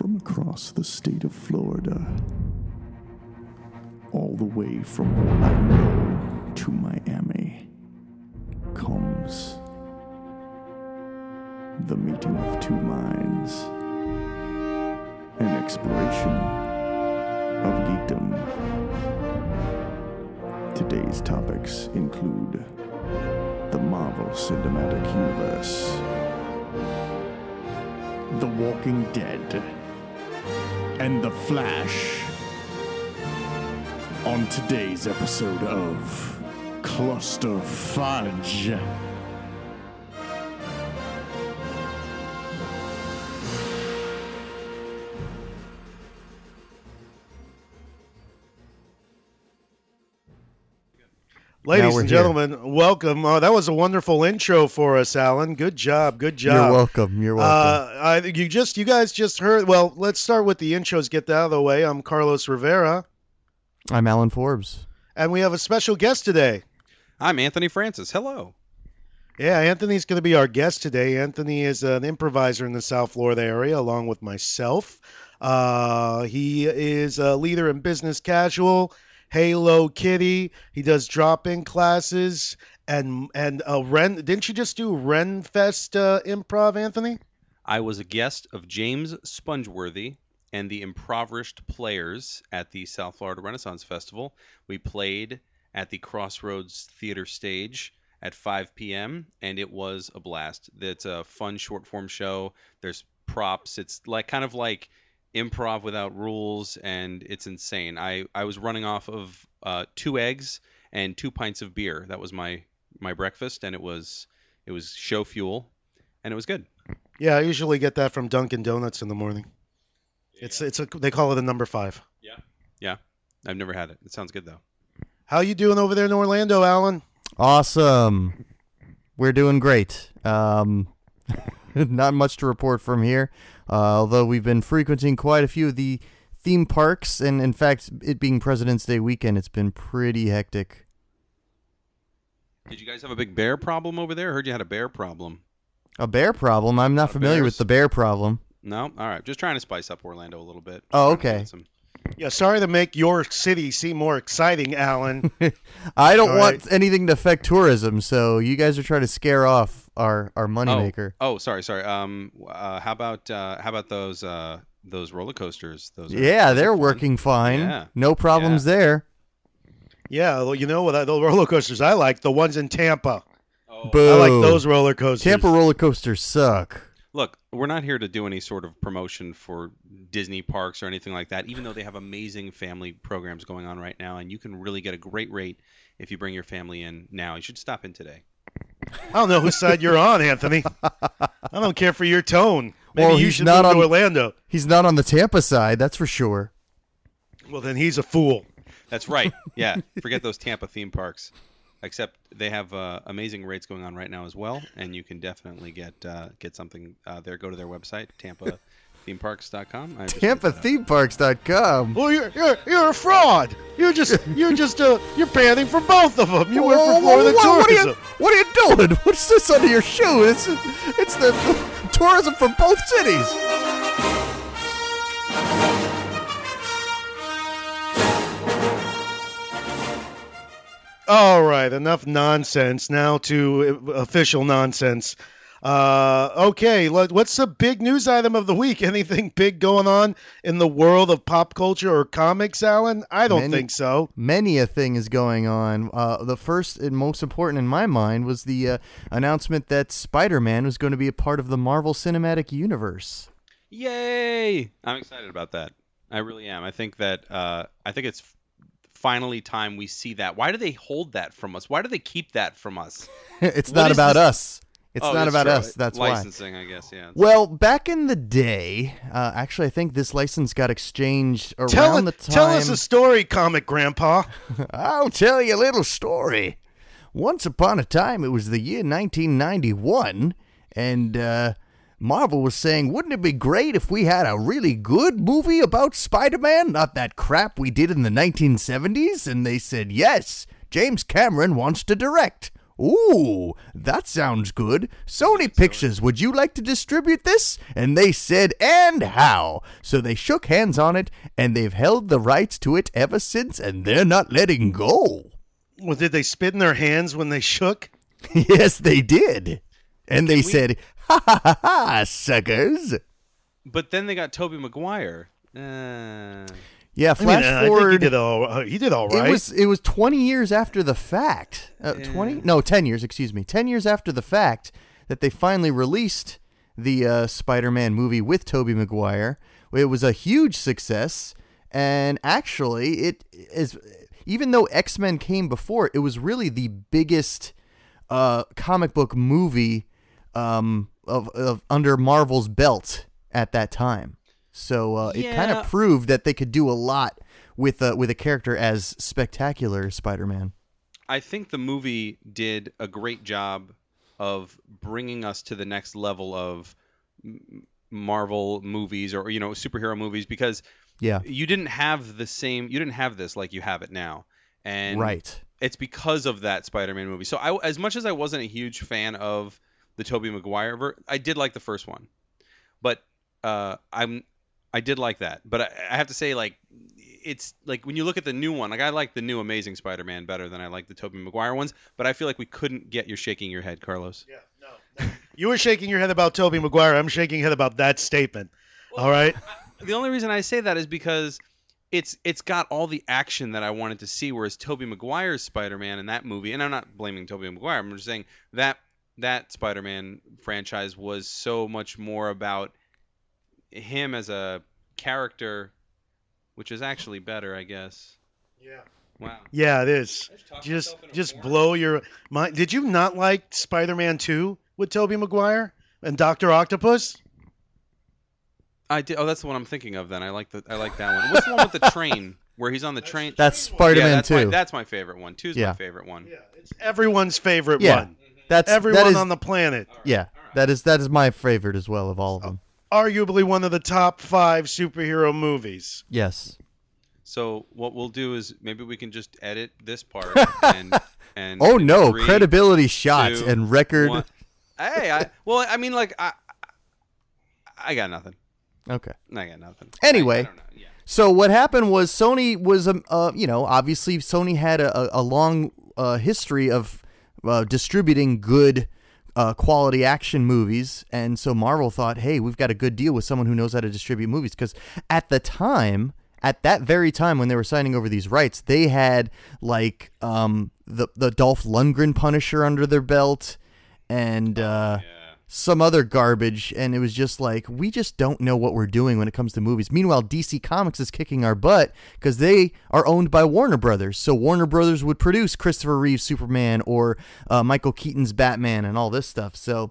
from across the state of Florida, all the way from Orlando to Miami, comes the meeting of two minds, an exploration of geekdom. Today's topics include the Marvel Cinematic Universe, The Walking Dead, and The Flash. On today's episode of Cluster Fudge. Ladies we're and here. gentlemen, welcome. Uh, that was a wonderful intro for us, Alan. Good job. Good job. You're welcome. You're welcome. Uh, I you just you guys just heard. Well, let's start with the intros. Get that out of the way. I'm Carlos Rivera, I'm Alan Forbes. and we have a special guest today. I'm Anthony Francis. Hello. Yeah, Anthony's going to be our guest today. Anthony is an improviser in the South Florida area, along with myself. Uh, he is a leader in business casual, Halo Kitty. He does drop-in classes and and uh, Ren. Didn't you just do Renfest uh, improv, Anthony? I was a guest of James Spongeworthy and the Impoverished Players at the South Florida Renaissance Festival. We played at the Crossroads Theater stage at 5 p.m. and it was a blast. It's a fun short form show. There's props. It's like kind of like improv without rules and it's insane. I I was running off of uh, two eggs and two pints of beer. That was my my breakfast and it was it was show fuel and it was good. Yeah, I usually get that from Dunkin' Donuts in the morning. It's it's a they call it a number five. Yeah, yeah. I've never had it. It sounds good though. How you doing over there in Orlando, Alan? Awesome. We're doing great. Um, not much to report from here, although we've been frequenting quite a few of the theme parks, and in fact, it being President's Day weekend, it's been pretty hectic. Did you guys have a big bear problem over there? I heard you had a bear problem. A bear problem? I'm not Uh, familiar with the bear problem. No? All right. Just trying to spice up Orlando a little bit. Oh, okay. some- Yeah, sorry to make your city seem more exciting, Alan. I don't All want anything to affect tourism, so you guys are trying to scare off our our moneymaker. Oh, sorry, sorry. Um, uh, how about uh, how about those uh those roller coasters? Those. Are, Yeah, those they're fun. working fine. Yeah. No problems there. yeah, well, you know what? I- The roller coasters I like the ones in Tampa. Oh, Boo. I like those roller coasters. Tampa roller coasters suck. Look, we're not here to do any sort of promotion for Disney parks or anything like that, even though they have amazing family programs going on right now, and you can really get a great rate if you bring your family in now. You should stop in today. I don't know whose side you're on, Anthony. I don't care for your tone. Maybe Well, you he's should not move to on- Orlando. He's not on the Tampa side, that's for sure. Well, then he's a fool. That's right. Yeah, forget those Tampa theme parks. Except they have uh, amazing rates going on right now as well, and you can definitely get uh, get something uh, there. Go to their website, TampaThemeParks.com. I just looked that up. TampaThemeParks.com. Well, you're you're you're a fraud. You're just you're just uh you're panning for both of them. You work for Whoa, whoa, Florida whoa, what, are Tourism. you, what are you doing? What's this under your shoe? It's, it's the, the tourism from both cities. All right, enough nonsense. Now to uh, official nonsense. Uh, okay, what's the big news item of the week? Anything big going on in the world of pop culture or comics, Alan? I don't Many- think so. Many a thing is going on. Uh, the first and most important in my mind was the uh, announcement that Spider-Man was going to be a part of the Marvel Cinematic Universe. Yay! I'm excited about that. I really am. I think that uh, I think it's finally time we see that. Why do they hold that from us? Why do they keep that from us? it's What not about this- us. It's Oh, not that's about true. us. That's why. licensing, I guess. Yeah. Well, back in the day, uh, actually, I think this license got exchanged around Tell, the time. tell us a story, comic grandpa. I'll tell you a little story. Once upon a time, it was the year 1991, and uh, Marvel was saying, wouldn't it be great if we had a really good movie about Spider Man? Not that crap we did in the 1970s? And they said, yes, James Cameron wants to direct. Ooh, that sounds good. Sony Pictures, would you like to distribute this? And they said, And how? So they shook hands on it, and they've held the rights to it ever since, and they're not letting go. Well, did they spit in their hands when they shook? yes, they did. And they said, Ha ha ha ha, suckers. But then they got Tobey Maguire. Uh, Yeah, I mean, flash uh, I think he forward. did all. Uh, he did all right. It was it was 20 years after the fact. Uh, 20? No, 10 years, excuse me. 10 years after the fact that they finally released the uh, Spider-Man movie with Tobey Maguire. It was a huge success and actually it is even though X-Men came before, it, it was really the biggest uh, comic book movie um, of, of under Marvel's belt at that time. So uh, it kind of proved that they could do a lot with a, with a character as spectacular as Spider-Man. I think the movie did a great job of bringing us to the next level of Marvel movies or you know superhero movies because Yeah, you didn't have the same you didn't have this like you have it now and right. it's because of that Spider-Man movie. So I, as much as I wasn't a huge fan of the Tobey Maguire, ver- I did like the first one, but uh, I'm I did like that. But I, I have to say, like, it's like when you look at the new one, like I like the new Amazing Spider-Man better than I like the Tobey Maguire ones. But I feel like we couldn't get you're shaking your head, Carlos. Yeah, no. You were shaking your head about Tobey Maguire. I'm shaking head about that statement. all right. The only reason I say that is because it's it's got all the action that I wanted to see, whereas Tobey Maguire's Spider-Man in that movie, and I'm not blaming Tobey Maguire, I'm just saying that that Spider-Man franchise was so much more about him as a character, which is actually better, I guess. Yeah. Wow. Yeah, it is. Just just blow your mind. Did you not like Spider-Man 2 with Tobey Maguire and Doctor Octopus? I did. Oh, that's the one I'm thinking of. Then I like the I like that one. What's the one with the train where he's on the train? That's Spider-Man that's my, 2. that's my favorite one. Two's Yeah. my favorite one. Yeah, it's everyone's favorite Yeah. one. That's Everyone that is, on the planet. Yeah, that is that is my favorite as well of all of oh. them. Arguably one of the top 5 superhero movies. Yes. So what we'll do is maybe we can just edit this part and and Oh no, three, credibility shots two, and record. one- Hey, I well, I mean, like I, I got nothing. Okay. I got nothing. Anyway. I, I don't know. Yeah. So what happened was Sony was, um, uh, you know, obviously Sony had a, a, a long uh, history of uh, distributing good uh, quality action movies, and so Marvel thought, hey, we've got a good deal with someone who knows how to distribute movies. Because at the time, at that very time when they were signing over these rights, they had like um, the the Dolph Lundgren Punisher under their belt, and uh, Yeah. Some other garbage and it was just like we just don't know what we're doing when it comes to movies. Meanwhile dc comics is kicking our butt because they are owned by warner brothers. So warner brothers would produce christopher reeve's superman or uh, michael keaton's batman and all this stuff. So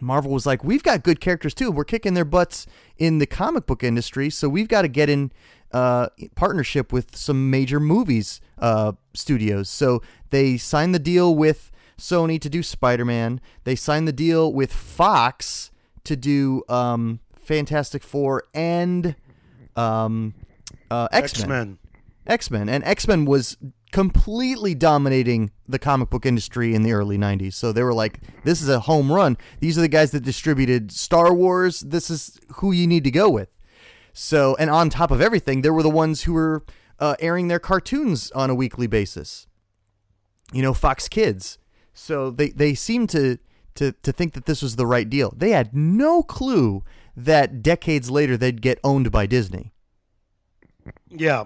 marvel was like we've got good characters too. We're kicking their butts in the comic book industry. So we've got to get in uh, partnership with some major movies uh, studios. So they signed the deal with Sony to do Spider Man. They signed the deal with Fox to do um, Fantastic Four and um, uh, X Men. X-Men. And X Men was completely dominating the comic book industry in the early 90s. So they were like, this is a home run. These are the guys that distributed Star Wars. This is who you need to go with. So, and on top of everything, they were the ones who were uh, airing their cartoons on a weekly basis. You know, Fox Kids. So they, they seemed to, to, to think that this was the right deal. They had no clue that decades later they'd get owned by Disney. Yeah.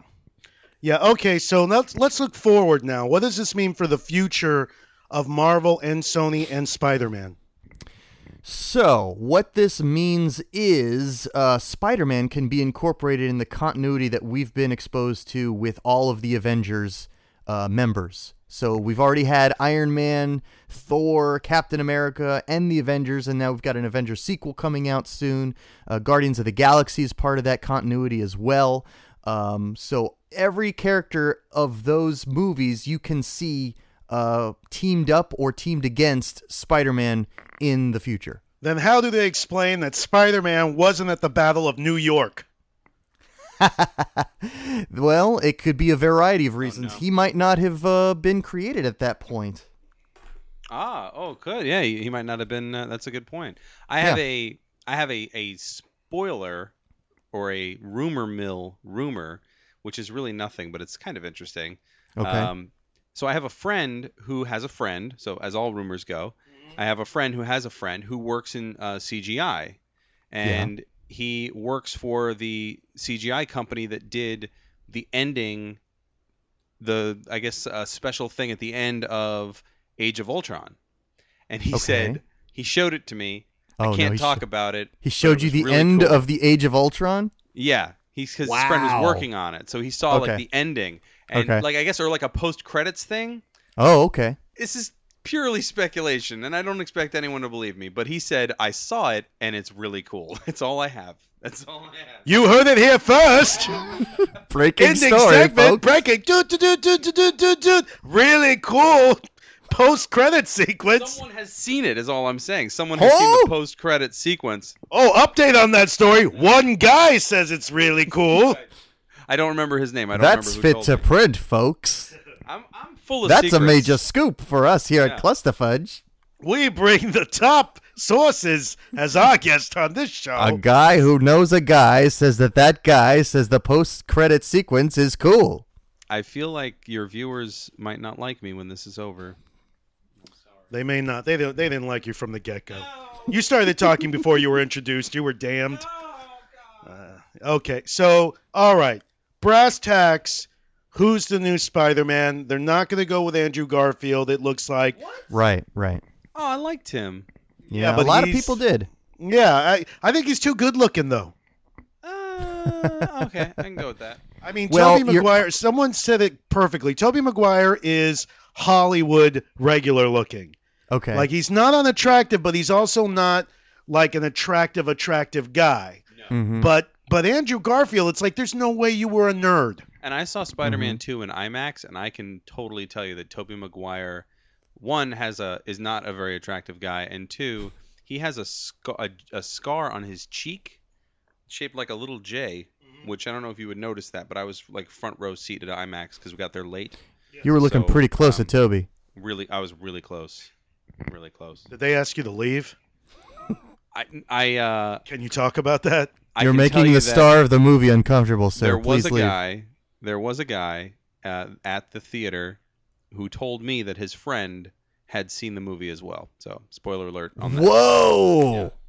Yeah, okay, so let's let's look forward now. What does this mean for the future of Marvel and Sony and Spider-Man? So, what this means is uh, Spider Man can be incorporated in the continuity that we've been exposed to with all of the Avengers uh, members. So, we've already had Iron Man, Thor, Captain America, and the Avengers, and now we've got an Avengers sequel coming out soon. Uh, Guardians of the Galaxy is part of that continuity as well. Um, so, every character of those movies you can see uh, teamed up or teamed against Spider Man in the future. Then how do they explain that Spider-Man wasn't at the Battle of New York? well, it could be a variety of reasons. no. He might not have uh, been created at that point. Ah, oh, good. Yeah, he, he might not have been. Uh, that's a good point. I have Yeah. a I have a a spoiler or a rumor mill rumor, which is really nothing, but it's kind of interesting. Okay. Um, so I have a friend who has a friend. So as all rumors go, I have a friend who has a friend who works in uh, CGI, and he works for the CGI company that did the ending, the I guess a special thing at the end of Age of Ultron, and he Okay. said he showed it to me. oh, I can't he, talk sh- about it. he showed it you the really end cool. of the Age of Ultron. Yeah, he's because his friend was working on it, so he saw like the ending and Okay. like I guess or like a post credits thing. Oh, okay. This is purely speculation, and I don't expect anyone to believe me. But he said I saw it, and it's really cool. That's all I have. That's all I have. You heard it here first. Breaking Ending story, segment. folks. Breaking. Doot, doot, doot, doot, doot, doot, doot, doot. Really cool post credit sequence. Someone has seen it, is all I'm saying. Someone has seen Oh! the post credit sequence. Oh, update on that story. One guy says it's really cool. I don't remember his name. I don't That's remember who fit told to me. print, folks. I'm, I'm full of That's a major scoop for us here Yeah. at Clusterfudge. We bring the top sources as our guest on this show. A guy who knows a guy says that that guy says the post-credit sequence is cool. I feel like your viewers might not like me when this is over. They may not. They don't. They didn't like you from the get go. You started talking before you were introduced. You were damned. Uh, okay, so all right, brass tacks. Who's the new Spider-Man? They're not going to go with Andrew Garfield. It looks like. What? Right, right. Oh, I liked him. Yeah, but a lot of people did. Yeah, I, I think he's too good looking though. Uh, okay, I can go with that. I mean, Well, Tobey you're- Maguire. Someone said it perfectly. Tobey Maguire is Hollywood regular looking. Okay. Like he's not unattractive, but he's also not like an attractive, attractive guy. Mhm. But but Andrew Garfield, it's like there's no way you were a nerd. And I saw Spider-Man 2 in IMAX, and I can totally tell you that Tobey Maguire, one has a is not a very attractive guy, and two, he has a scar, a, a scar on his cheek, shaped like a little J, which I don't know if you would notice that, but I was like front row seat at IMAX because we got there late. you were looking so, pretty close um, to Tobey. Really, I was really close, really close. Did they ask you to leave? I I uh Can you talk about that? I You're making you the that- star of the movie uncomfortable, sir. there was Please a leave. guy there was a guy uh, at the theater who told me that his friend had seen the movie as well so spoiler alert on that Whoa!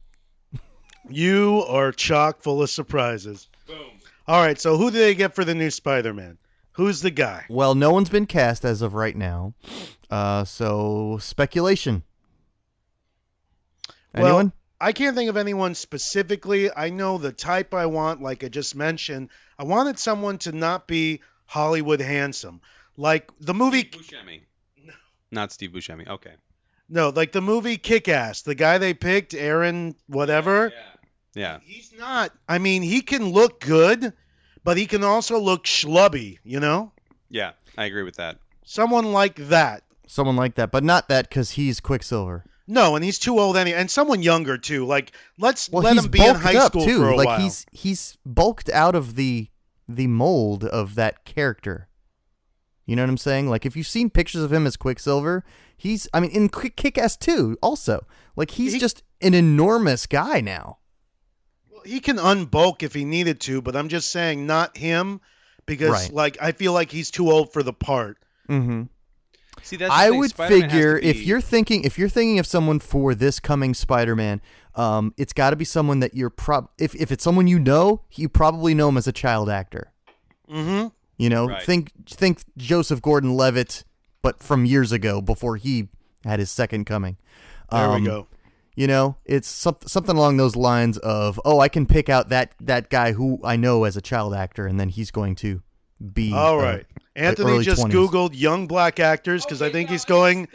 You are chock full of surprises. Boom. All right, so who do they get for the new Spider-Man? Who's the guy? Well, no one's been cast as of right now, uh, so speculation. Well, Anyone? I can't think of anyone specifically. I know the type I want, like I just mentioned. I wanted someone to not be Hollywood handsome. Like the movie Steve Buscemi. not Steve Buscemi okay No, like the movie Kick Ass. The guy they picked, Aaron whatever. Yeah. yeah He's not I mean, he can look good, but he can also look schlubby, you know? yeah I agree with that Someone like that. Someone like that, but not that because he's Quicksilver. No, and he's too old any and someone younger too. Like let's Well, let him be in high up school too. for a like while. he's he's bulked out of the the mold of that character. You know what I'm saying? Like if you've seen pictures of him as Quicksilver, he's I mean in Kick Kick-Ass 2 also. Like he's He- just an enormous guy now. Well, he can unbulk if he needed to, but I'm just saying not him because Right. like I feel like he's too old for the part. Mhm. See that's I would Spider-Man figure if you're thinking if you're thinking of someone for this coming Spider-Man, um, it's got to be someone that you're prob if if it's someone you know, you probably know him as a child actor. Mm-hmm. You know, Right. think think Joseph Gordon-Levitt, but from years ago before he had his second coming. There Um, we go. You know, it's some, something along those lines of, oh, I can pick out that that guy who I know as a child actor, and then he's going to be All uh. Anthony early just 20s. Googled young black actors because I think he's going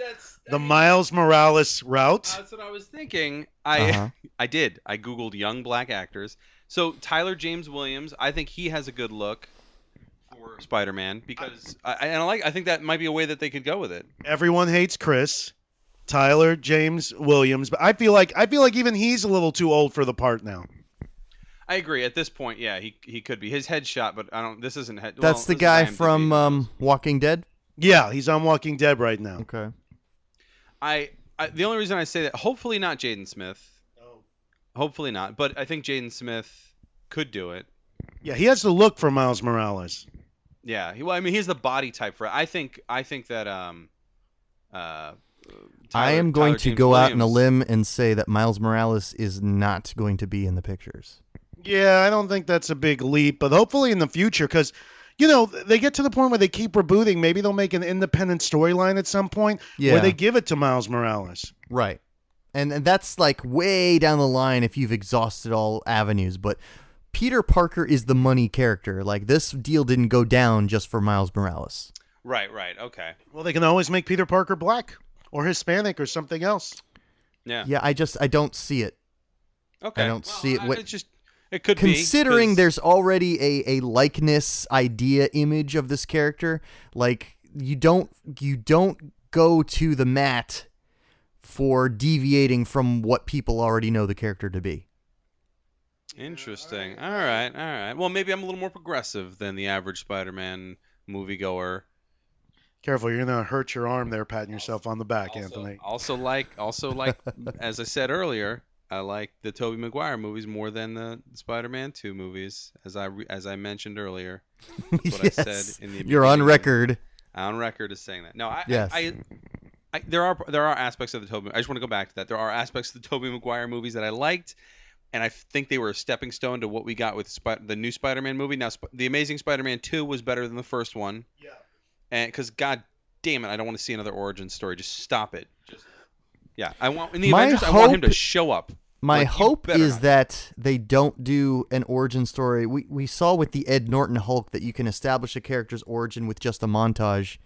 the Miles Morales route. That's what I was thinking. I Uh-huh. I did. I googled young black actors. So Tyler James Williams, I think he has a good look for Spider-Man because I, I- and I like. I think that might be a way that they could go with it. Everyone hates Chris. Tyler James Williams, but I feel like I feel like even he's a little too old for the part now. I agree. At this point, yeah, he he could be his headshot, but I don't. This isn't head. That's well, the guy from um, Walking Dead. Yeah, he's on Walking Dead right now. Okay. I, I the only reason I say that, hopefully not Jaden Smith. No. Hopefully not, but I think Jaden Smith could do it. Yeah, he has the look for Miles Morales. Yeah, he, well, I mean, he's the body type for. it. I think, I think that um, uh, I am going Tyler to James go out on a limb and say that Miles Morales is not going to be in the pictures. Yeah, I don't think that's a big leap, but hopefully in the future, because you know they get to the point where they keep rebooting. Maybe they'll make an independent storyline at some point Yeah. where they give it to Miles Morales. Right. And, and that's like way down the line if you've exhausted all avenues. But Peter Parker is the money character. Like this deal didn't go down just for Miles Morales. Right, right, okay, Well, they can always make Peter Parker black or Hispanic or something else. yeah, Yeah, I just I don't see it. okay. I don't Well, see it I- what- it just it could be there's already a, a likeness idea image of this character, like you don't you don't go to the mat for deviating from what people already know the character to be. Interesting. All right, all right. Well, maybe I'm a little more progressive than the average Spider-Man moviegoer. Careful, you're gonna hurt your arm there, patting yourself on the back, Also, Anthony. also like, also like, as I said earlier, I like the Tobey Maguire movies more than the Spider-Man 2 movies, as I re- as I mentioned earlier. That's what I said in the You're on beginning. record. On record as saying that. No, I, Yes. I, I, I, there are there are aspects of the Tobey. I just want to go back to that. There are aspects of the Tobey Maguire movies that I liked, and I think they were a stepping stone to what we got with Sp- the new Spider-Man movie. Now, Sp- the Amazing Spider-Man 2 was better than the first one. Yeah. And because God damn it, I don't want to see another origin story. Just stop it. Just yeah, I want in the My Avengers. I want him to show up. My Like, hope is not. that they don't do an origin story. We we saw with the Ed Norton Hulk that you can establish a character's origin with just a montage,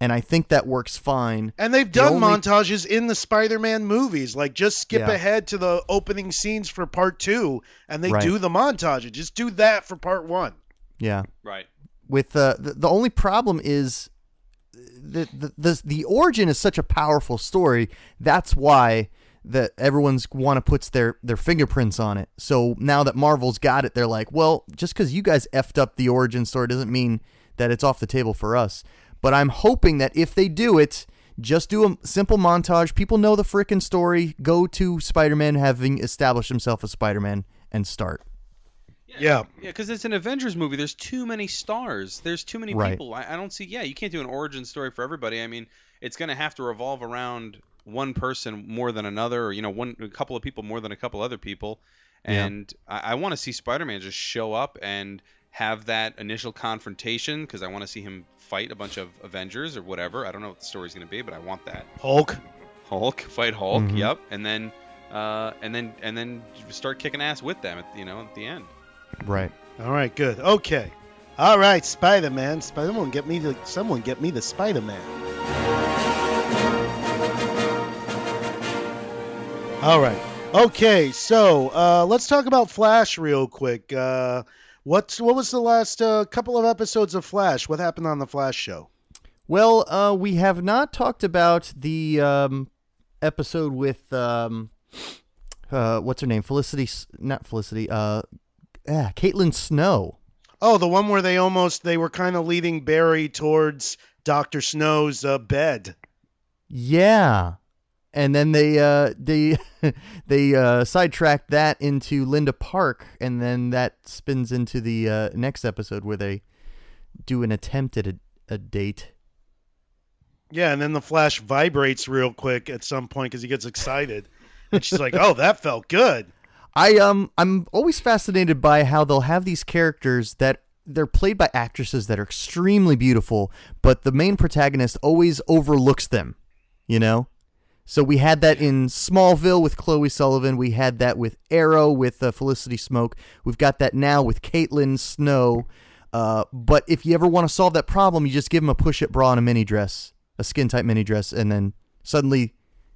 and I think that works fine. And they've The done only- montages in the Spider-Man movies. Like just skip Yeah. ahead to the opening scenes for part two, and they Right. do the montage. Just do that for part one. Yeah. Right. With uh, the the only problem is the the the, origin is such a powerful story. That's why that everyone's want to puts their their fingerprints on it. So now that Marvel's got it, they're like, well, just because you guys effed up the origin story doesn't mean that it's off the table for us. But I'm hoping that if they do it, just do a simple montage. People know the frickin' story. Go to Spider-Man having established himself as Spider-Man and start. Yeah. Yeah, because it's an Avengers movie. There's too many stars. There's too many Right. people. I, I don't see. Yeah, you can't do an origin story for everybody. I mean, it's going to have to revolve around one person more than another, or you know, one a couple of people more than a couple other people. Yeah. And I, I want to see Spider-Man just show up and have that initial confrontation because I want to see him fight a bunch of Avengers or whatever. I don't know what the story's going to be, but I want that. Hulk. Hulk fight Hulk. Mhm. Yep, and then. Uh, and then and then start kicking ass with them at you know at the end. Right. All right, good. Okay. All right, Spider-Man. Spider- Someone get me the someone get me the Spider-Man. All right. Okay, so uh, let's talk about Flash real quick. Uh, what's what was the last uh, couple of episodes of Flash? What happened on the Flash show? Well, uh, we have not talked about the um, episode with um, uh, what's her name? Felicity, not Felicity. Uh, ah, Caitlin Snow. Oh, the one where they almost they were kind of leading Barry towards Doctor Snow's uh, bed. Yeah, and then they uh, they they uh, sidetracked that into Linda Park, and then that spins into the uh, next episode where they do an attempt at a, a date. Yeah, and then the Flash vibrates real quick at some point because he gets excited, and she's like, "Oh, that felt good." I um I'm always fascinated by how they'll have these characters that they're played by actresses that are extremely beautiful, but the main protagonist always overlooks them, you know? So we had that in Smallville with Chloe Sullivan, we had that with Arrow with uh, Felicity Smoak. We've got that now with Caitlin Snow. Uh, but if you ever want to solve that problem, you just give them a push-up bra and a mini dress, a skin-tight mini dress, and then suddenly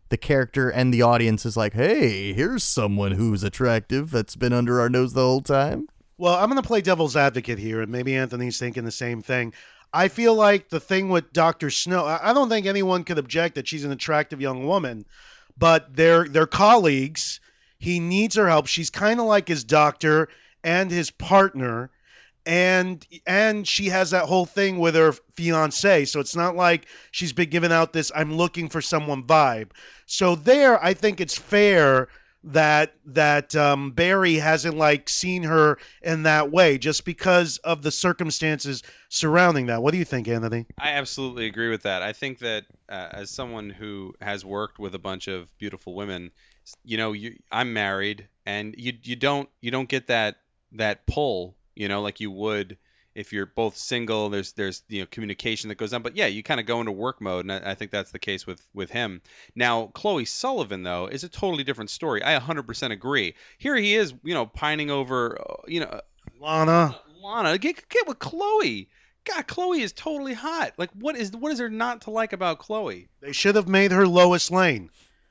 the character and the audience is like, "Hey, here's someone who's attractive that's been under our nose the whole time." Well, I'm going to play devil's advocate here, and maybe Anthony's thinking the same thing. I feel like the thing with Doctor Snow, I I don't think anyone could object that she's an attractive young woman, but they're they're colleagues. He needs her help. She's kind of like his doctor and his partner, and and she has that whole thing with her fiance. So it's not like she's been giving out this "I'm looking for someone" vibe. So there, I think it's fair that that um, Barry hasn't like seen her in that way just because of the circumstances surrounding that. What do you think, Anthony? I absolutely agree with that. I think that uh, as someone who has worked with a bunch of beautiful women, you know, you, I'm married, and you you don't you don't get that that pull, you know, like you would if you're both single. There's there's you know communication that goes on, but yeah, you kind of go into work mode, and I, I think that's the case with with him. Now, Chloe Sullivan though is a totally different story. I 100% agree. Here he is, you know, pining over, uh, you know, Lana. Lana. Get get with Chloe. God, Chloe is totally hot. Like, what is what is there not to like about Chloe? They should have made her Lois Lane.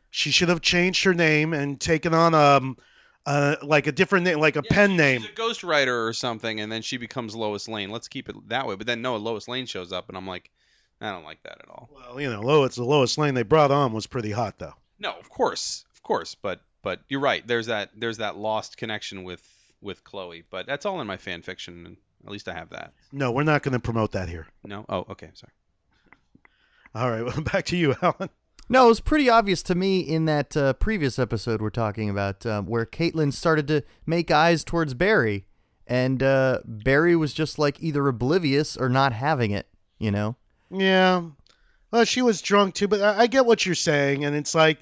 She should have changed her name and taken on um uh like a different name, like a Yeah, pen she- name. She's a ghostwriter or something, and then she becomes Lois Lane. Let's keep it that way. But then no, Lois Lane shows up, and I'm like, I don't like that at all. Well, you know, Lois, the Lois Lane they brought on was pretty hot though. No, of course, of course, but but you're right. There's that there's that lost connection with with Chloe, but that's all in my fan fiction, and at least I have that. No, we're not going to promote that here. No, oh, okay, sorry. All right, well, back to you, Alan. No, it was pretty obvious to me in that uh, previous episode we're talking about, uh, where Caitlin started to make eyes towards Barry, and uh, Barry was just like either oblivious or not having it. You know? Yeah. Well, she was drunk too, but I, I get what you're saying, and it's like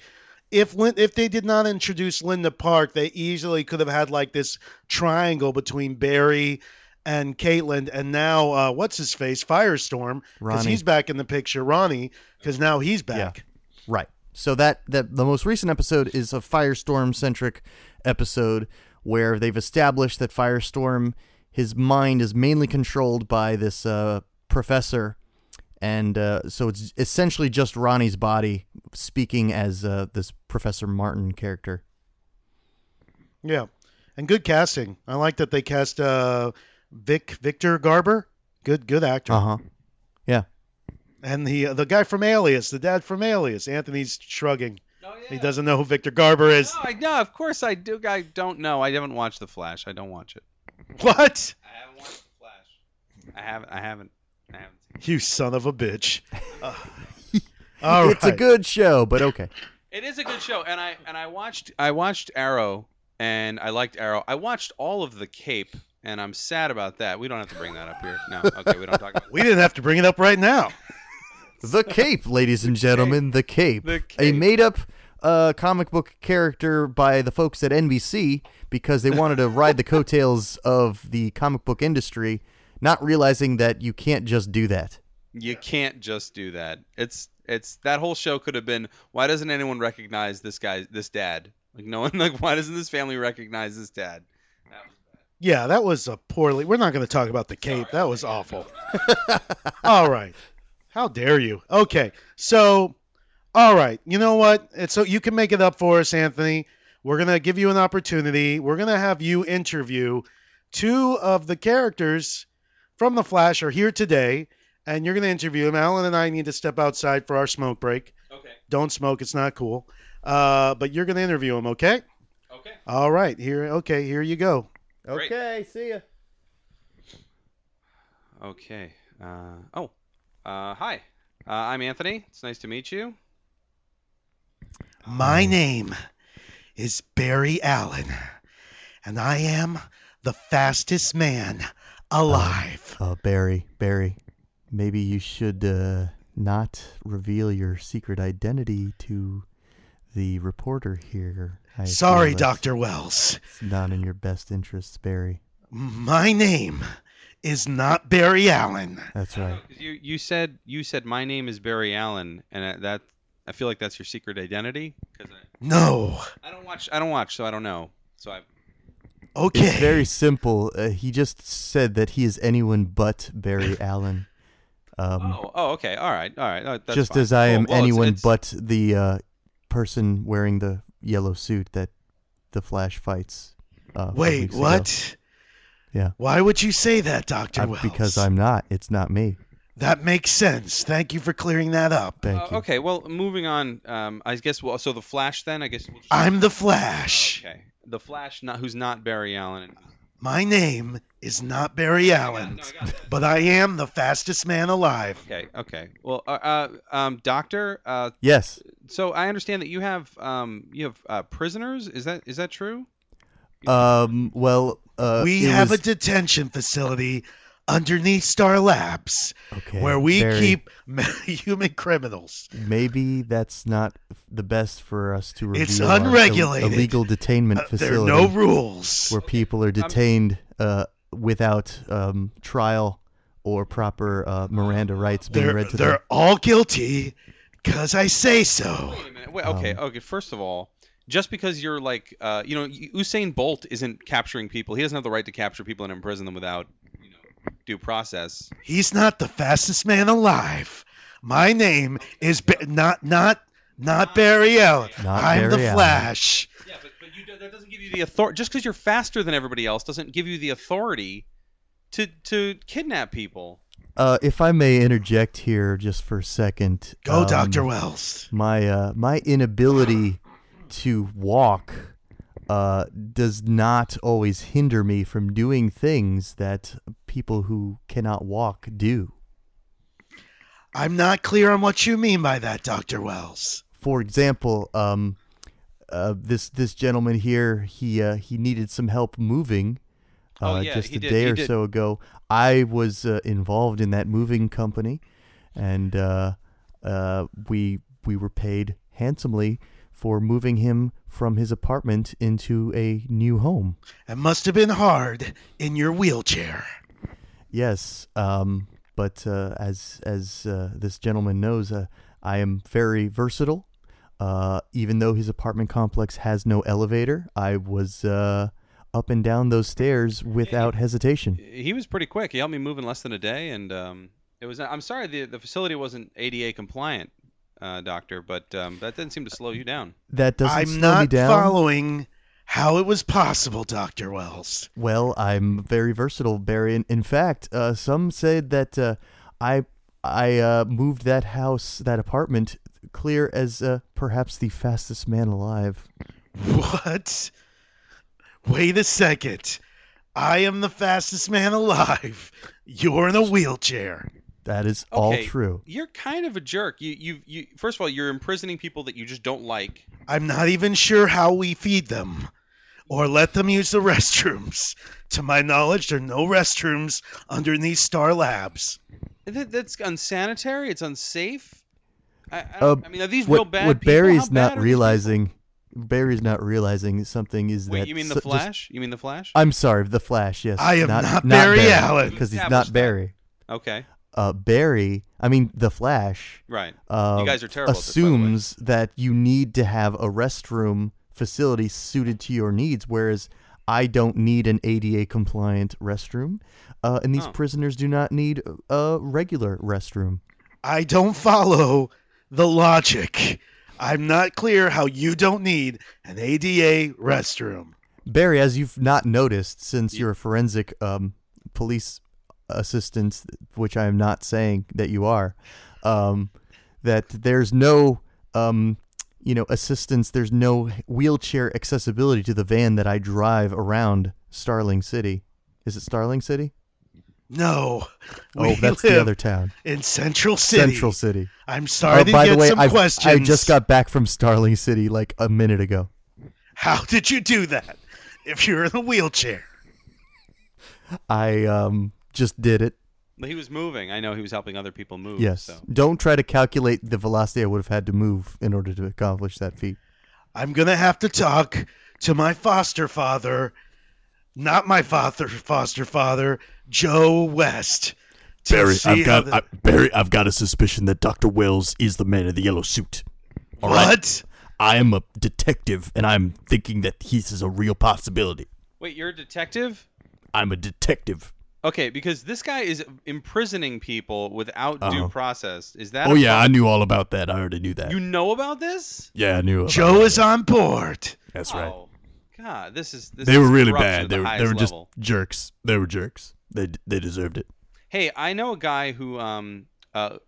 if Lin- if they did not introduce Linda Park, they easily could have had like this triangle between Barry and Caitlin, and now uh, what's his face, Firestorm, because he's back in the picture, Ronnie, because now he's back. Right. So that that the most recent episode is a Firestorm centric episode where they've established that Firestorm his mind is mainly controlled by this uh, professor, and uh, so it's essentially just Ronnie's body speaking as uh, this Professor Martin character. Yeah, and good casting. I like that they cast uh, Vic Victor Garber. Good, good actor. Uh huh. And the the guy from Alias, the dad from Alias. Anthony's shrugging. Oh, yeah. He doesn't know who Victor Garber is. No, I, no, of course I do. I don't know. I haven't watched The Flash. I don't watch it. What? I haven't watched The Flash. I haven't. I haven't. I haven't. You son of a bitch. Uh, all it's a good show, but okay. It is a good show, and I and I watched I watched Arrow, and I liked Arrow. I watched all of the Cape, and I'm sad about that. We don't have to bring that up here. No, okay, we don't talk about. We didn't have to bring it up right now. The Cape, ladies and gentlemen, the Cape. The A made up uh, comic book character by the folks at NBC because they wanted to ride the coattails of the comic book industry, not realizing that you can't just do that. You can't just do that. It's it's that whole show could have been. Why doesn't anyone recognize this guy, this dad? Like no one. Like why doesn't this family recognize this dad? That. Yeah, that was a poorly. We're not going to talk about the Cape. That was awful. all right. How dare you? Okay. So, all right. You know what? It's so you can make it up for us, Anthony. We're going to give you an opportunity. We're going to have you interview two of the characters from The Flash are here today, and you're going to interview them. Alan and I need to step outside for our smoke break. Okay. Don't smoke. It's not cool. Uh, but you're going to interview them, okay? Okay. All right. Here. Okay. Here you go. Great. Okay, see ya. Okay. Uh, oh. Uh, hi. Uh, I'm Anthony. It's nice to meet you. My name is Barry Allen, and I am the fastest man alive. Uh, Barry, Barry, maybe you should uh, not reveal your secret identity to the reporter here. I Sorry, Dr. Wells. It's not in your best interests, Barry. My name is not Barry Allen. That's right. You you said you said my name is Barry Allen, and that I feel like that's your secret identity. Because I, No. I don't watch. I don't watch, so I don't know. So I. Okay. It's very simple. Uh, he just said that he is anyone but Barry Allen. Um, Oh. Oh. Okay. All right. All right. That's just fine. as I Well- am well, it's- anyone it's- but the uh, person wearing the yellow suit that the Flash fights. Uh, Wait, what? ago. What? Yeah. Why would you say that, Dr. Wells? because I'm not. It's not me. That makes sense. Thank you for clearing that up. Thank Uh, you. okay. Well, moving on. Um, I guess. Well, so the Flash then. I guess. We'll just- I'm the Flash. Okay. The Flash, not who's not Barry Allen. My name is not Barry Allen, I got it. but I am the fastest man alive. Okay, okay. Well, uh, uh, um, doctor, uh, Yes. so I understand that you have um, you have uh, prisoners. Is that is that true? Um. Well. Uh, we have was- a detention facility underneath Star Labs okay, where we Barry, keep human criminals. Maybe that's not the best for us to reveal. It's our unregulated. illegal detainment Uh, there are no rules. where people are detained uh, without um, trial or proper uh, Miranda rights being They're, read to them. they're all guilty because I say so. Wait a minute. Wait, okay, Um, okay. First of all, just because you're like, uh, you know, Usain Bolt isn't capturing people. He doesn't have the right to capture people and imprison them without, you know, due process. He's not the fastest man alive. My name is ba- not not not Barry Allen. Not I'm the Barry Allen. Flash. Yeah, but, but you, that doesn't give you the authority. Just because you're faster than everybody else doesn't give you the authority to to kidnap people. Uh, if I may interject here just for a second. Go, um, Doctor Wells. my uh, my inability to walk uh, does not always hinder me from doing things that people who cannot walk do. I'm not clear on what you mean by that, Doctor Wells. For example, um, uh, this this gentleman here, he uh, he needed some help moving. Oh, Uh, yeah, just a did- day or did. so ago, I was uh, involved in that moving company, and uh, uh, we we were paid handsomely for moving him from his apartment into a new home. It must have been hard in your wheelchair. Yes, um, but uh, as as uh, this gentleman knows, uh, I am very versatile. Uh, even though his apartment complex has no elevator, I was uh, up and down those stairs without hesitation. He was pretty quick. He helped me move in less than a day, and um, it was. I'm sorry, the the facility wasn't ADA compliant, uh, doctor, but um, that didn't seem to slow you down. That doesn't I'm slow me not down. following how it was possible, Doctor Wells. Well, I'm very versatile, Barry. In, in fact, uh, some said that uh, I I uh, moved that house, that apartment, clear as uh, perhaps the fastest man alive. What? Wait a second. I am the fastest man alive. You're in a wheelchair. That is all true. You're kind of a jerk. You you you. First of all, you're imprisoning people that you just don't like. I'm not even sure how we feed them or let them use the restrooms. To my knowledge, there are no restrooms underneath Star Labs. That, that's unsanitary. It's unsafe. I, I, Uh, I mean, are these what real bad what people? Barry's not are these people? realizing, Barry's not realizing something is Wait, that you mean so- the just- Flash? you mean the Flash? I'm sorry, the Flash. Yes, I am not, not Barry Allen. because he's Established not that. Barry. okay, Uh, Barry, I mean the Flash. right. Uh, You guys are terrible at this, by the way. Assumes that you need to have a restroom facility suited to your needs, whereas I don't need an ADA compliant restroom, uh, and these Oh. prisoners do not need a regular restroom. I don't follow the logic. I'm not clear how you don't need an ADA restroom. Barry, as you've not noticed since you're a forensic um, police assistant, which I am not saying that you are, um, that there's no, um, you know, assistance. There's no wheelchair accessibility to the van that I drive around Starling City. Is it Starling City? No. Oh, that's the other town. in Central City. Central City. I'm Oh, starting by to the way, questions. I just got back from Starling City like a minute ago. How did you do that? If you're in a wheelchair. I um, just did it. But He was moving. I know he was helping other people move. Yes. So. Don't try to calculate the velocity I would have had to move in order to accomplish that feat. I'm gonna have to talk to my foster father, not my father foster father, Joe West. Barry, I've got the- I, Barry, I've got a suspicion that Dr. Wells is the man in the yellow suit. All right? what? I am a detective, and I'm thinking that this is a real possibility. Wait, you're a detective? I'm a detective. Okay, because this guy is imprisoning people without due Uh-huh. process. Is that? Oh a yeah, I knew all about that. I already knew that. You know about this? yeah, I knew. About Joe that. is on board. That's right. Oh, God, this is. This They is were really bad. They the were they highest were just level. jerks. They were jerks. They they deserved it. Hey, I know a guy who um uh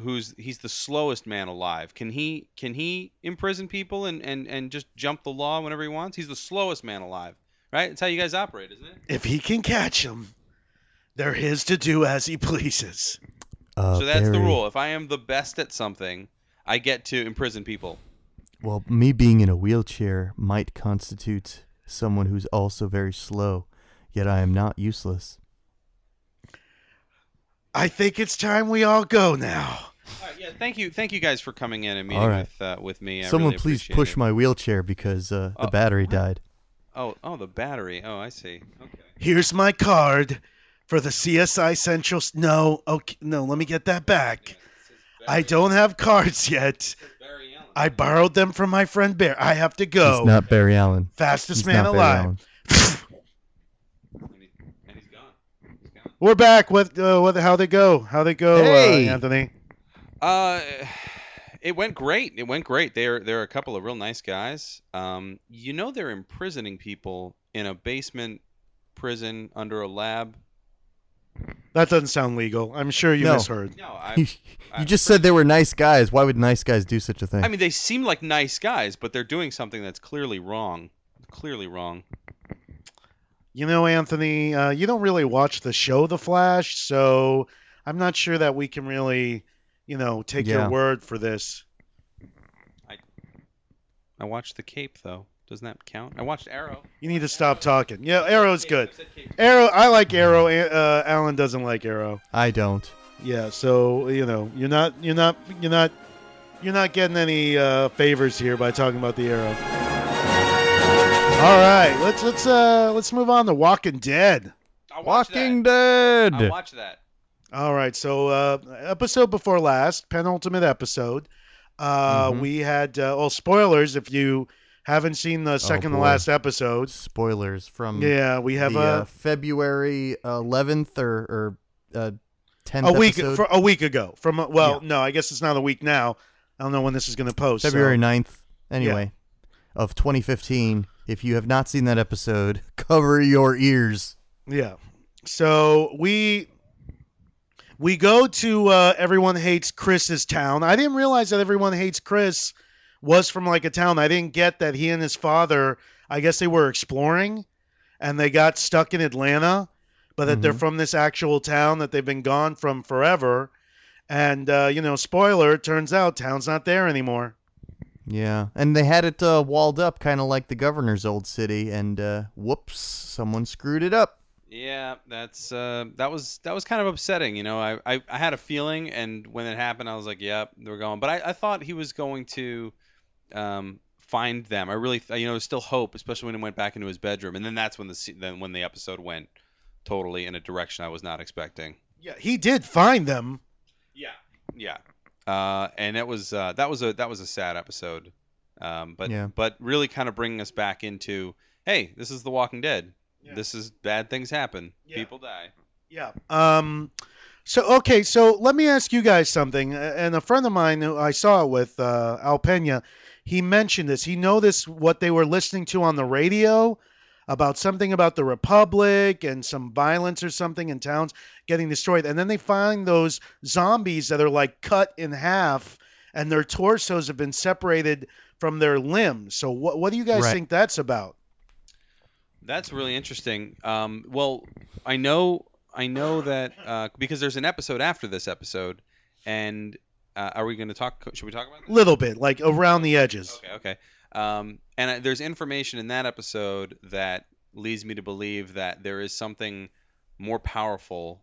who's he's the slowest man alive. Can he can he imprison people and and and just jump the law whenever he wants? He's the slowest man alive, right? That's how you guys operate, isn't it? If he can catch him, They're his to do as he pleases. Uh, so that's the rule. If I am the best at something, I get to imprison people. Well, me being in a wheelchair might constitute someone who's also very slow, yet I am not useless. I think it's time we all go now. All right, yeah, thank you, thank you guys for coming in and meeting All right. with uh, with me. I Someone really please push it. my wheelchair because uh, the Oh, battery what? died. Oh, oh, the battery. Oh, I see. Okay. Here's my card for the CSI Central. No, okay, no, let me get that back. I don't have cards yet. I borrowed them from my friend Bear. I have to go. He's not Barry Allen. Fastest He's man alive. And, he, and he's gone. He's gone. We're back. What? Uh, what? How they go? How they go, Hey! uh, Anthony? Uh, it went great. It went great. They're they're a couple of real nice guys. Um, you know they're imprisoning people in a basement prison under a lab. That doesn't sound legal. I'm sure you No. misheard. No, I. You, I- you just said they were nice guys. Why would nice guys do such a thing? I mean, they seem like nice guys, but they're doing something that's clearly wrong. Clearly wrong. You know, Anthony, uh, you don't really watch the show The Flash, so I'm not sure that we can really, you know, take Yeah. your word for this. I, I watched The Cape though. Doesn't that count? I watched Arrow. You need to stop talking. Yeah, Arrow's good. I said Cape. Arrow, I like Arrow. Uh, Alan doesn't like Arrow. I don't. Yeah, so you know, you're not, you're not, you're not, you're not getting any uh, favors here by talking about the Arrow. All right, let's let's uh let's move on to Walking Dead. I watched Walking that. Dead. I watched that. All right, so uh, episode before last, penultimate episode. Uh, Mhm. We had uh, well spoilers if you haven't seen the second to last episode. Spoilers from Yeah, we have the, a uh, February 11th or, or uh, 10th a week episode. a week ago. From a- well, Yeah. no, I guess it's not a week now. I don't know when this is going to post. so- February 9th, anyway, of 2015. If you have not seen that episode, cover your ears. Yeah. So we we go to uh, everyone hates Chris's town. I didn't realize that everyone hates Chris was from like a town. I didn't get that he and his father. I guess they were exploring, and they got stuck in Atlanta, but that they're Mhm. from this actual town that they've been gone from forever. And uh, you know, spoiler, it turns out town's not there anymore. Yeah, and they had it uh, walled up, kind of like the governor's old city, and uh, whoops, someone screwed it up. Yeah, that's uh, that was that was kind of upsetting. You know, I, I, I had a feeling, and when it happened, I was like, "Yep, they're going." But I, I thought he was going to um, find them. I really, you know, there still hope, especially when he went back into his bedroom, and then that's when the se- then when the episode went totally in a direction I was not expecting. Yeah, he did find them. Yeah, yeah, uh, and it was uh, that was a that was a sad episode, um, but Yeah. but really kind of bringing us back into, hey, this is The Walking Dead. Yeah. This is bad things happen. Yeah. People die. Yeah. Um. So okay. So let me ask you guys something. And a friend of mine who I saw it with, uh, Al Pena, he mentioned this. He noticed what they were listening to on the radio about something about the Republic and some violence or something in towns getting destroyed. And then they find those zombies that are like cut in half, and their torsos have been separated from their limbs. So what what do you guys Right. think that's about? That's really interesting. Um, well, I know I know that uh, because there's an episode after this episode, and uh, are we going to talk? Should we talk about this? Little bit like around the edges. Okay, okay. Um, and uh, there's information in that episode that leads me to believe that there is something more powerful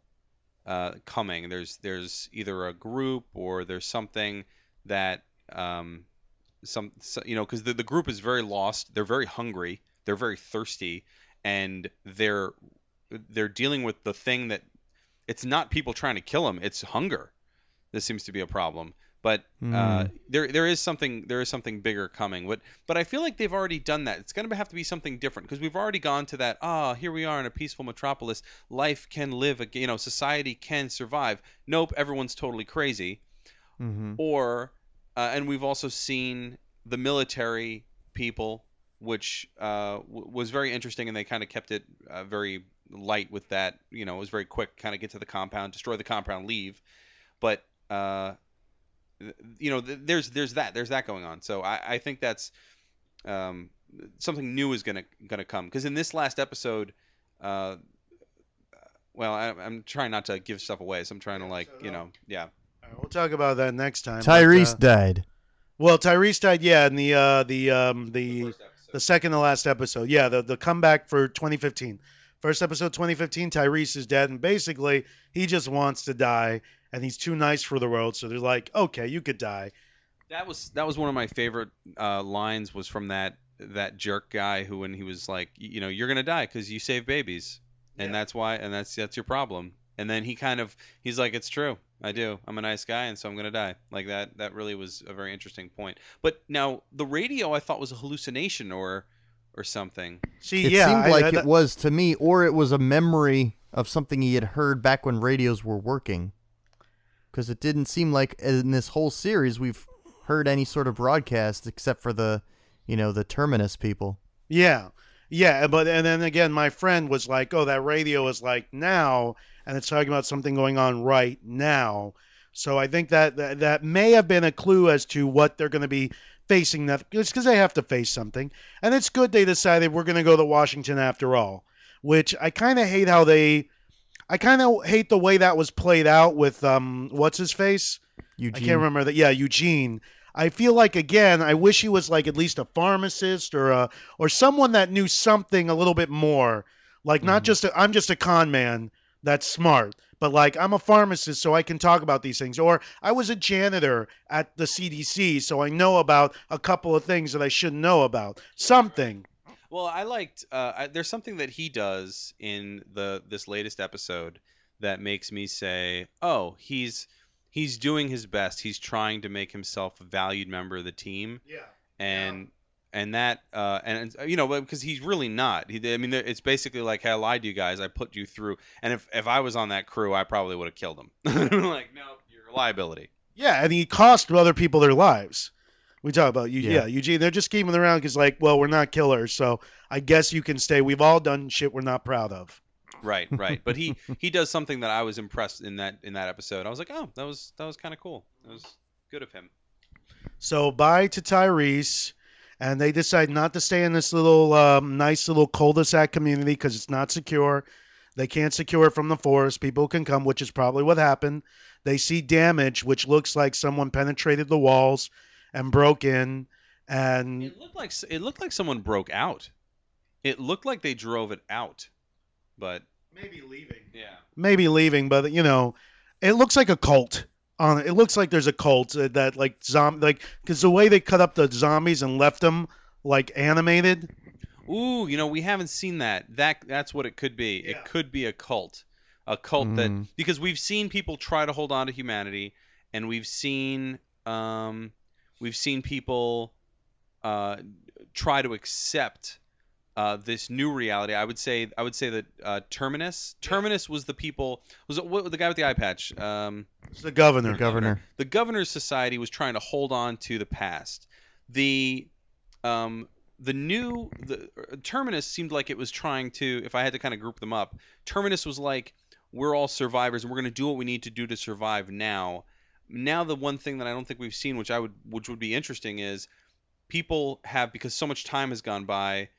uh, coming. There's there's either a group or there's something that um, some so, you know because the, the group is very lost. They're very hungry. They're very thirsty, and they're they're dealing with the thing that it's not people trying to kill them. It's hunger. This seems to be a problem. But uh, Mm. there there is something there is something bigger coming. But but I feel like they've already done that. It's going to have to be something different because we've already gone to that. Ah, here we are in a peaceful metropolis. Life can live. ag- You know, society can survive. Nope, everyone's totally crazy. Mm-hmm. Or uh, and we've also seen the military people, which uh, w- was very interesting, and they kind of kept it uh, very light with that. You know, it was very quick. Kind of get to the compound, destroy the compound, leave. But uh, you know, th- there's there's that there's that going on. So I, I think that's um, something new is gonna gonna come because in this last episode, uh, well, I, I'm trying not to give stuff away, so I'm trying to like, you no. know, yeah. All right, we'll talk about that next time. but, Tyrese uh, died. well, Tyrese died. Yeah, in the uh, the um, the the second to last episode. Yeah, the the comeback for 2015. First episode 2015. Tyrese is dead, and basically he just wants to die, and he's too nice for the world. So they're like, okay, you could die. That was that was one of my favorite uh, lines was from that that jerk guy who when he was like, you know, you're gonna die because you save babies, and Yeah. that's why, and that's that's your problem. And then he kind of he's like, it's true, I do. I'm a nice guy, and so I'm gonna die. Like that that really was a very interesting point. But now the radio I thought was a hallucination or or something. See, It yeah, seemed I- like I- it was to me, or it was a memory of something he had heard back when radios were working. Because it didn't seem like in this whole series we've heard any sort of broadcast except for the, you know, the terminus people. Yeah. Yeah, but and then again my friend was like, "Oh, that radio is like now and it's talking about something going on right now." So I think that that, that may have been a clue as to what they're going to be facing that it's cuz they have to face something. And it's good they decided we're going to go to Washington after all, which I kind of hate how they I kind of hate the way that was played out with um what's his face? Eugene. I can't remember that. Yeah, Eugene. I feel like again, I wish he was like at least a pharmacist or a or someone that knew something a little bit more. Like not Mhm. just a, I'm just a con man that's smart, but like I'm a pharmacist so I can talk about these things. Or I was a janitor at the CDC so I know about a couple of things that I shouldn't know about. Something. Well, I liked. Uh, I, there's something that he does in the this latest episode that makes me say, "Oh, he's he's doing his best. He's trying to make himself a valued member of the team." Yeah. And and that uh, and and, you know because he's really not. He, I mean, it's basically like, "Hey, I lied to you guys. I put you through." And if if I was on that crew, I probably would have killed him. like, no, you're a liability. Yeah, and he cost other people their lives. We talk about you, Yeah. yeah. Eugene. They're just keeping around because, like, well, we're not killers, so I guess you can stay. We've all done shit we're not proud of. Right, right. But he he does something that I was impressed in that in that episode. I was like, "Oh, that was that was kind of cool. That was good of him." So bye to Tyrese, and they decide not to stay in this little um, nice little cul-de-sac community because it's not secure. They can't secure it from the forest. People can come, which is probably what happened. They see damage, which looks like someone penetrated the walls and broke in, and It looked like it looked like someone broke out. It looked like they drove it out, but maybe leaving. yeah. maybe leaving, but you know, it looks like a cult. On it looks like there's a cult uh, that like zom like because the way they cut up the zombies and left them like animated. Ooh, you know, we haven't seen that. That that's what it could be. Yeah. It could be a cult, a cult that Mhm. because we've seen people try to hold on to humanity, and we've seen um, we've seen people uh, try to accept uh, this new reality. I would say I would say that uh, Terminus Terminus was the people was it what, the guy with the eye patch. Um, It's the governor. The governor. the governor's society was trying to hold on to the past. The um, the new the uh, terminus seemed like it was trying to. If I had to kind of group them up, terminus was like we're all survivors and we're going to do what we need to do to survive now. Now the one thing that I don't think we've seen, which I would which would be interesting, is people have because so much time has gone by.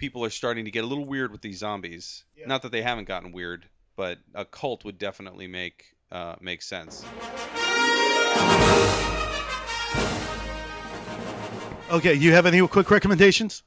People are starting to get a little weird with these zombies. Yeah. Not that they haven't gotten weird, but a cult would definitely make uh, make sense. Okay, you have any quick recommendations?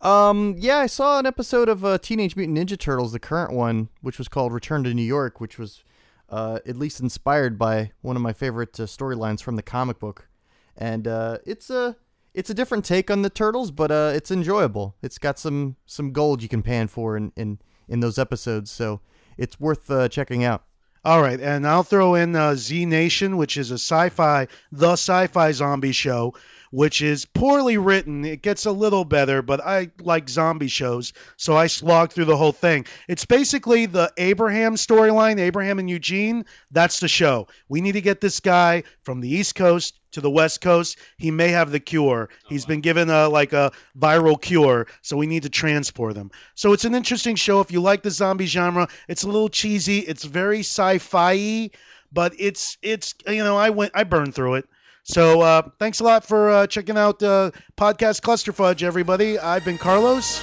Um, yeah, I saw an episode of uh, Teenage Mutant Ninja Turtles, the current one, which was called Return to New York, which was uh, at least inspired by one of my favorite uh, storylines from the comic book. And uh, it's a it's a different take on the turtles, but uh, it's enjoyable. It's got some some gold you can pan for in in, in those episodes, so it's worth uh, checking out. All right, and I'll throw in uh, Z Nation, which is a sci-fi, the sci-fi zombie show, which is poorly written. It gets a little better, but I like zombie shows, so I slogged through the whole thing. It's basically the Abraham storyline, Abraham and Eugene. That's the show. We need to get this guy from the East Coast to the West Coast. He may have the cure. He's been given a like a viral cure, so we need to transport him. So it's an interesting show. If you like the zombie genre, it's a little cheesy. It's very sci-fi, but it's it's you know I went I burned through it. So uh, thanks a lot for uh, checking out uh, podcast Cluster Fudge, everybody. I've been Carlos.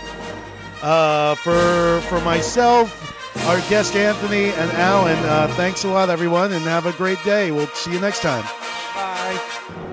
Uh, for for myself our guest Anthony and Alan. Uh, thanks a lot, everyone, and have a great day. We'll see you next time. Bye.